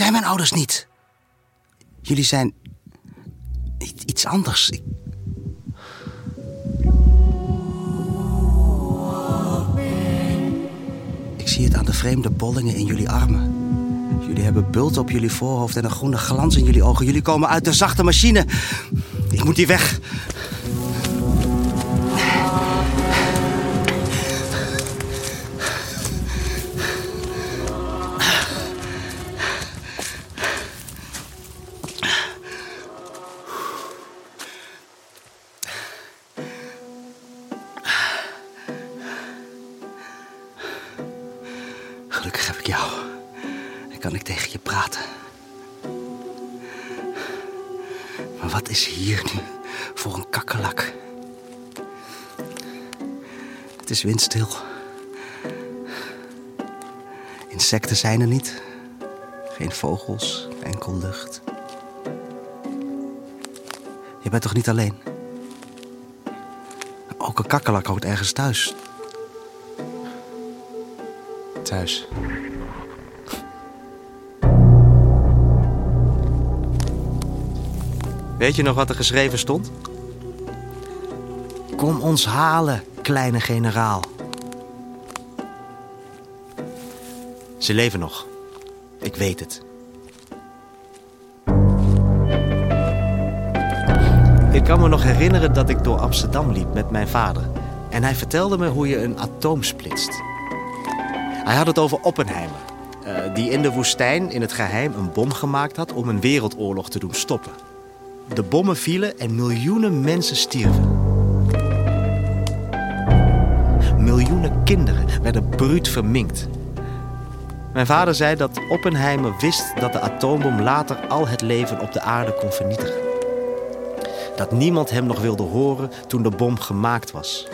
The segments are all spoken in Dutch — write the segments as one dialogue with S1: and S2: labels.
S1: zijn mijn ouders niet. Jullie zijn iets anders. Ik- Ik zie het aan de vreemde bollingen in jullie armen. Jullie hebben bulten op jullie voorhoofd en een groene glans in jullie ogen. Jullie komen uit de zachte machine. Ik moet die weg. Gelukkig heb ik jou. Dan kan ik tegen je praten. Maar wat is hier nu voor een kakkerlak? Het is windstil. Insecten zijn er niet. Geen vogels, enkel lucht. Je bent toch niet alleen? Ook een kakkerlak hoort ergens thuis. Thuis. Weet je nog wat er geschreven stond? Kom ons halen, kleine generaal. Ze leven nog. Ik weet het. Ik kan me nog herinneren dat ik door Amsterdam liep met mijn vader. En hij vertelde me hoe je een atoom splitst. Hij had het over Oppenheimer. eh, die in de woestijn in het geheim een bom gemaakt had om een wereldoorlog te doen stoppen. De bommen vielen en miljoenen mensen stierven. Miljoenen kinderen werden bruut verminkt. Mijn vader zei dat Oppenheimer wist dat de atoombom later al het leven op de aarde kon vernietigen. Dat niemand hem nog wilde horen toen de bom gemaakt was.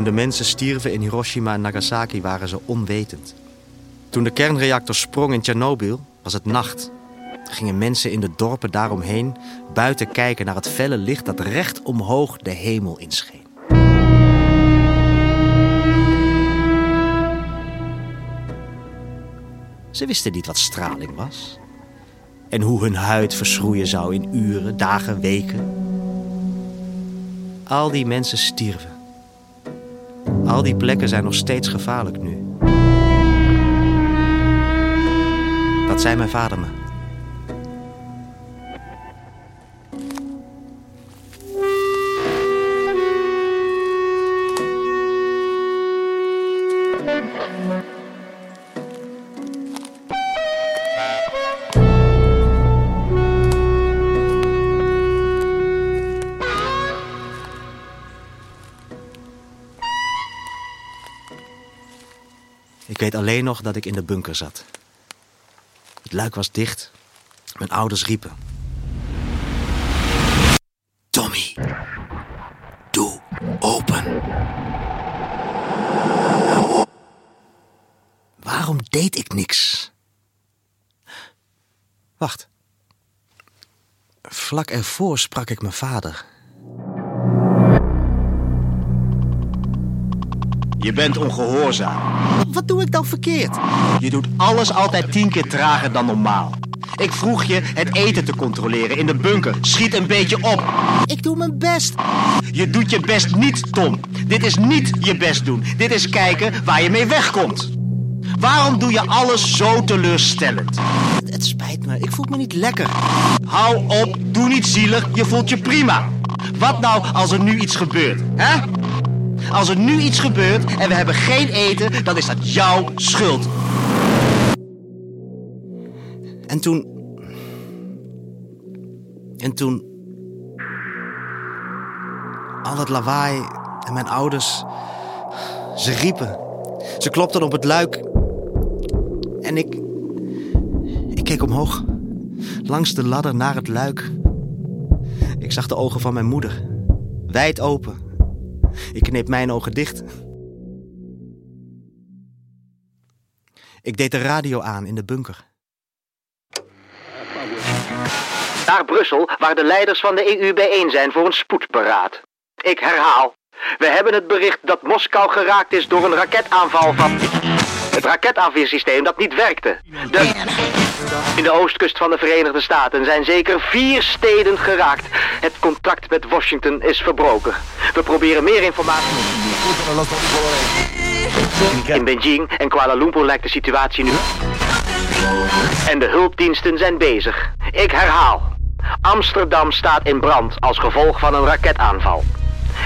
S1: Toen de mensen stierven in Hiroshima en Nagasaki waren ze onwetend. Toen de kernreactor sprong in Tsjernobyl was het nacht. Gingen mensen in de dorpen daaromheen buiten kijken naar het felle licht dat recht omhoog de hemel inscheen. Ze wisten niet wat straling was. En hoe hun huid verschroeien zou in uren, dagen, weken. Al die mensen stierven. Al die plekken zijn nog steeds gevaarlijk nu. Dat zei mijn vader me. Weet alleen nog dat ik in de bunker zat. Het luik was dicht. Mijn ouders riepen. Tommy, doe open. Waarom deed ik niks? Wacht. Vlak ervoor sprak ik mijn vader.
S2: Je bent ongehoorzaam.
S1: Wat doe ik dan verkeerd?
S2: Je doet alles altijd tien keer trager dan normaal. Ik vroeg je het eten te controleren in de bunker. Schiet een beetje op.
S1: Ik doe mijn best.
S2: Je doet je best niet, Tom. Dit is niet je best doen. Dit is kijken waar je mee wegkomt. Waarom doe je alles zo teleurstellend?
S1: Het, het spijt me, ik voel me niet lekker.
S2: Hou op, doe niet zielig, je voelt je prima. Wat nou als er nu iets gebeurt, hè? Als er nu iets gebeurt en we hebben geen eten, dan is dat jouw schuld.
S1: En toen. En toen. Al het lawaai en mijn ouders. Ze riepen. Ze klopten op het luik. En ik. Ik keek omhoog. Langs de ladder naar het luik. Ik zag de ogen van mijn moeder. Wijd open. Ik kneep mijn ogen dicht. Ik deed de radio aan in de bunker.
S2: Naar Brussel, waar de leiders van de EU bijeen zijn voor een spoedberaad. Ik herhaal. We hebben het bericht dat Moskou geraakt is door een raketaanval van... Het raketafweersysteem dat niet werkte. De... In de oostkust van de Verenigde Staten zijn zeker vier steden geraakt. Het contact met Washington is verbroken. We proberen meer informatie... In Beijing en Kuala Lumpur lijkt de situatie nu... En de hulpdiensten zijn bezig. Ik herhaal. Amsterdam staat in brand als gevolg van een raketaanval.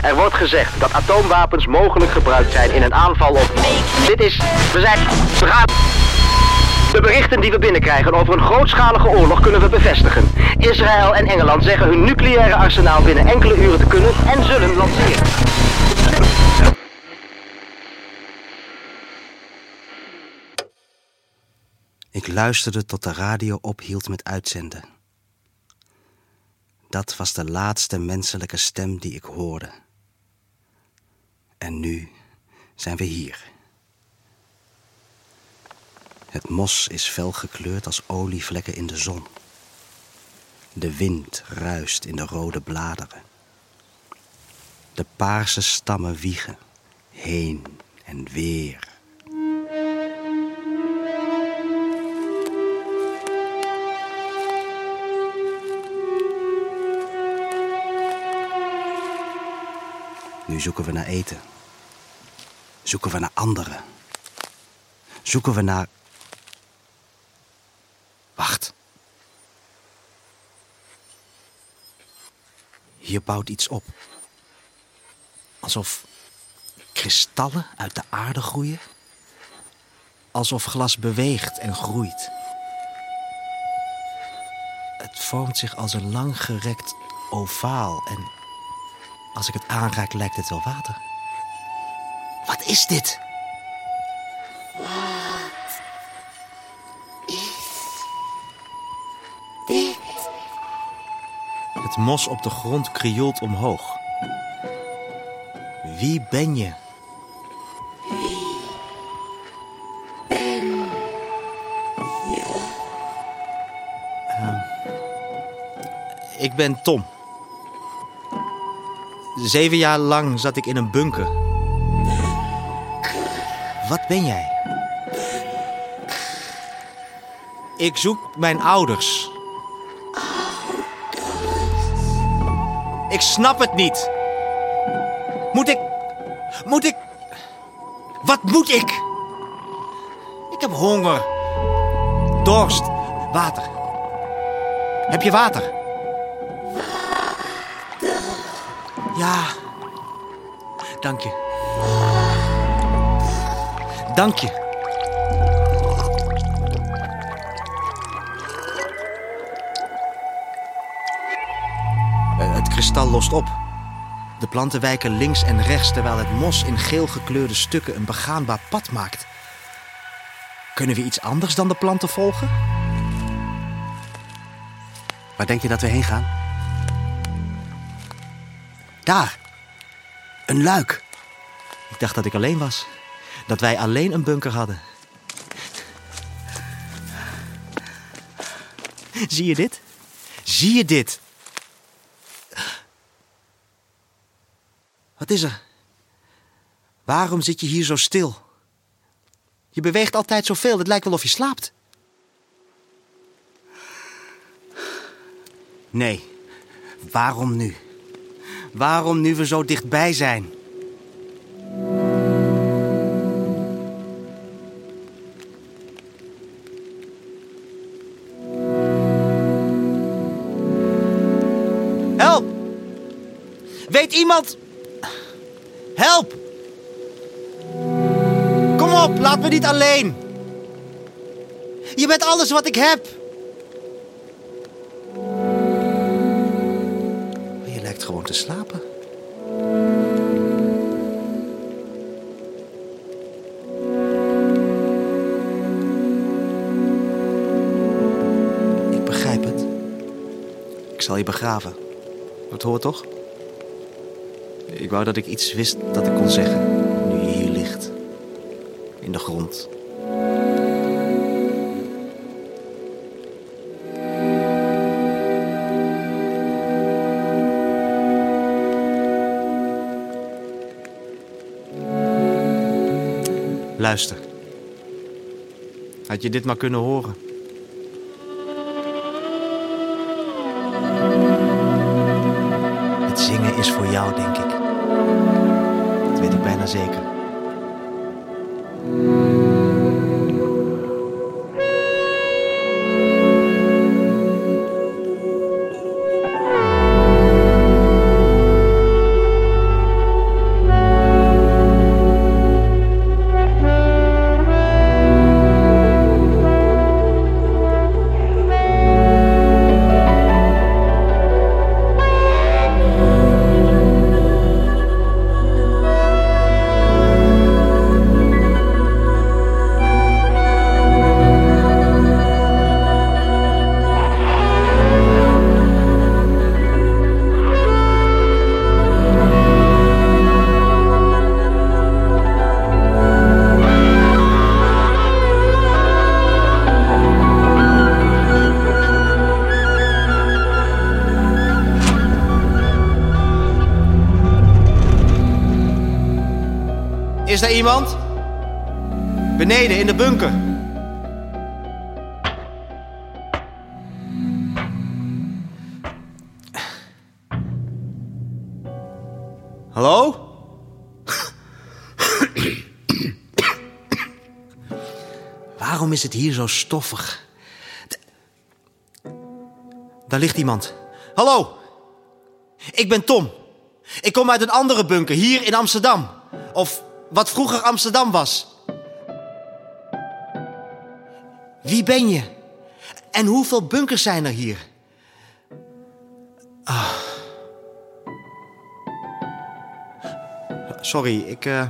S2: Er wordt gezegd dat atoomwapens mogelijk gebruikt zijn in een aanval op... Dit is... We zijn... We gaan... Berichten die we binnenkrijgen over een grootschalige oorlog kunnen we bevestigen. Israël en Engeland zeggen hun nucleaire arsenaal binnen enkele uren te kunnen en zullen lanceren.
S1: Ik luisterde tot de radio ophield met uitzenden. Dat was de laatste menselijke stem die ik hoorde. En nu zijn we hier. Het mos is fel gekleurd als olievlekken in de zon. De wind ruist in de rode bladeren. De paarse stammen wiegen heen en weer. Nu zoeken we naar eten. Zoeken we naar anderen. Zoeken we naar. Wacht. Hier bouwt iets op. Alsof kristallen uit de aarde groeien. Alsof glas beweegt en groeit. Het vormt zich als een langgerekt ovaal en als ik het aanraak lijkt het wel water. Wat is dit? Het mos op de grond krioelt omhoog. Wie ben je? Ehm, ik ben Tom. Zeven jaar lang zat ik in een bunker. Wat ben jij? Ik zoek mijn ouders. Snap het niet. Moet ik. Moet ik. Wat moet ik? Ik heb honger. Dorst. Water. Heb je water? Ja. Dank je. Dank je. Kristal lost op. De planten wijken links en rechts terwijl het mos in geel gekleurde stukken een begaanbaar pad maakt. Kunnen we iets anders dan de planten volgen? Waar denk je dat we heen gaan? Daar. Een luik. Ik dacht dat ik alleen was. Dat wij alleen een bunker hadden. Zie je dit? Zie je dit? Wat is er? Waarom zit je hier zo stil? Je beweegt altijd zoveel, het lijkt wel of je slaapt. Nee, waarom nu? Waarom nu we zo dichtbij zijn? Help! Weet iemand. Help! Kom op, laat me niet alleen. Je bent alles wat ik heb. Je lijkt gewoon te slapen. Ik begrijp het. Ik zal je begraven. Dat hoort toch? Ik wou dat ik iets wist dat ik kon zeggen nu je hier ligt. In de grond. Luister. Had je dit maar kunnen horen? Het zingen is voor jou, denk ik. Dat weet ik bijna zeker. Iemand? Beneden in de bunker. Hallo? Waarom is het hier zo stoffig? Daar ligt iemand. Hallo? Ik ben Tom. Ik kom uit een andere bunker hier in Amsterdam. Of wat vroeger Amsterdam was. Wie ben je? En hoeveel bunkers zijn er hier? Ah. Sorry, ik. eh,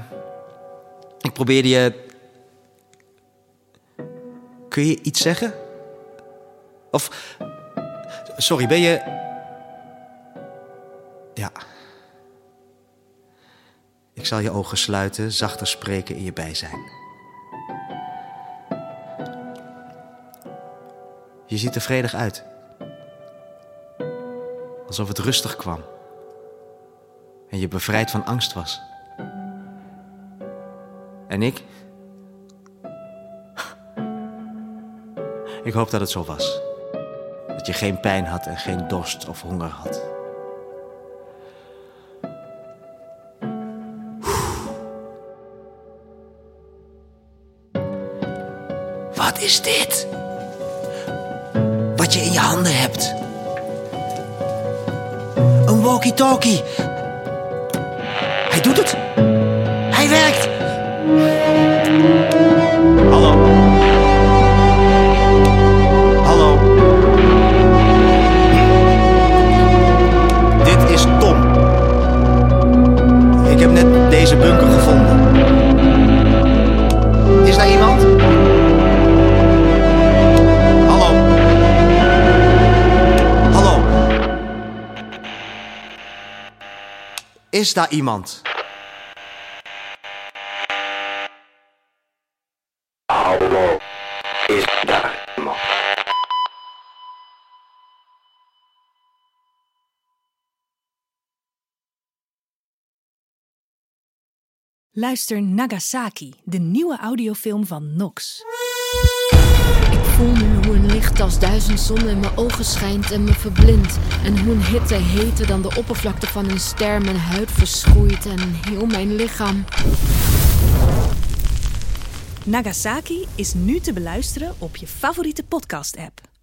S1: ik probeerde je. Kun je iets zeggen? Of. Sorry, ben je. Ja. Ik zal je ogen sluiten, zachter spreken in je bijzijn. Je ziet er vredig uit. Alsof het rustig kwam. En je bevrijd van angst was. En ik? Ik hoop dat het zo was. Dat je geen pijn had en geen dorst of honger had. Wat is dit? Wat je in je handen hebt. Een walkie-talkie. Hij doet het. Hij werkt. Hallo. Hallo. Dit is Tom. Ik heb net deze bunker gevonden. Is daar iemand? Hallo, is daar iemand?
S3: Luister Nagasaki, de nieuwe audiofilm van Nox.
S4: Voel nu hoe een licht als duizend zonnen in mijn ogen schijnt en me verblindt. En hoe een hitte heter dan de oppervlakte van een ster mijn huid verschroeit en heel mijn lichaam.
S3: Nagasaki is nu te beluisteren op je favoriete podcast-app.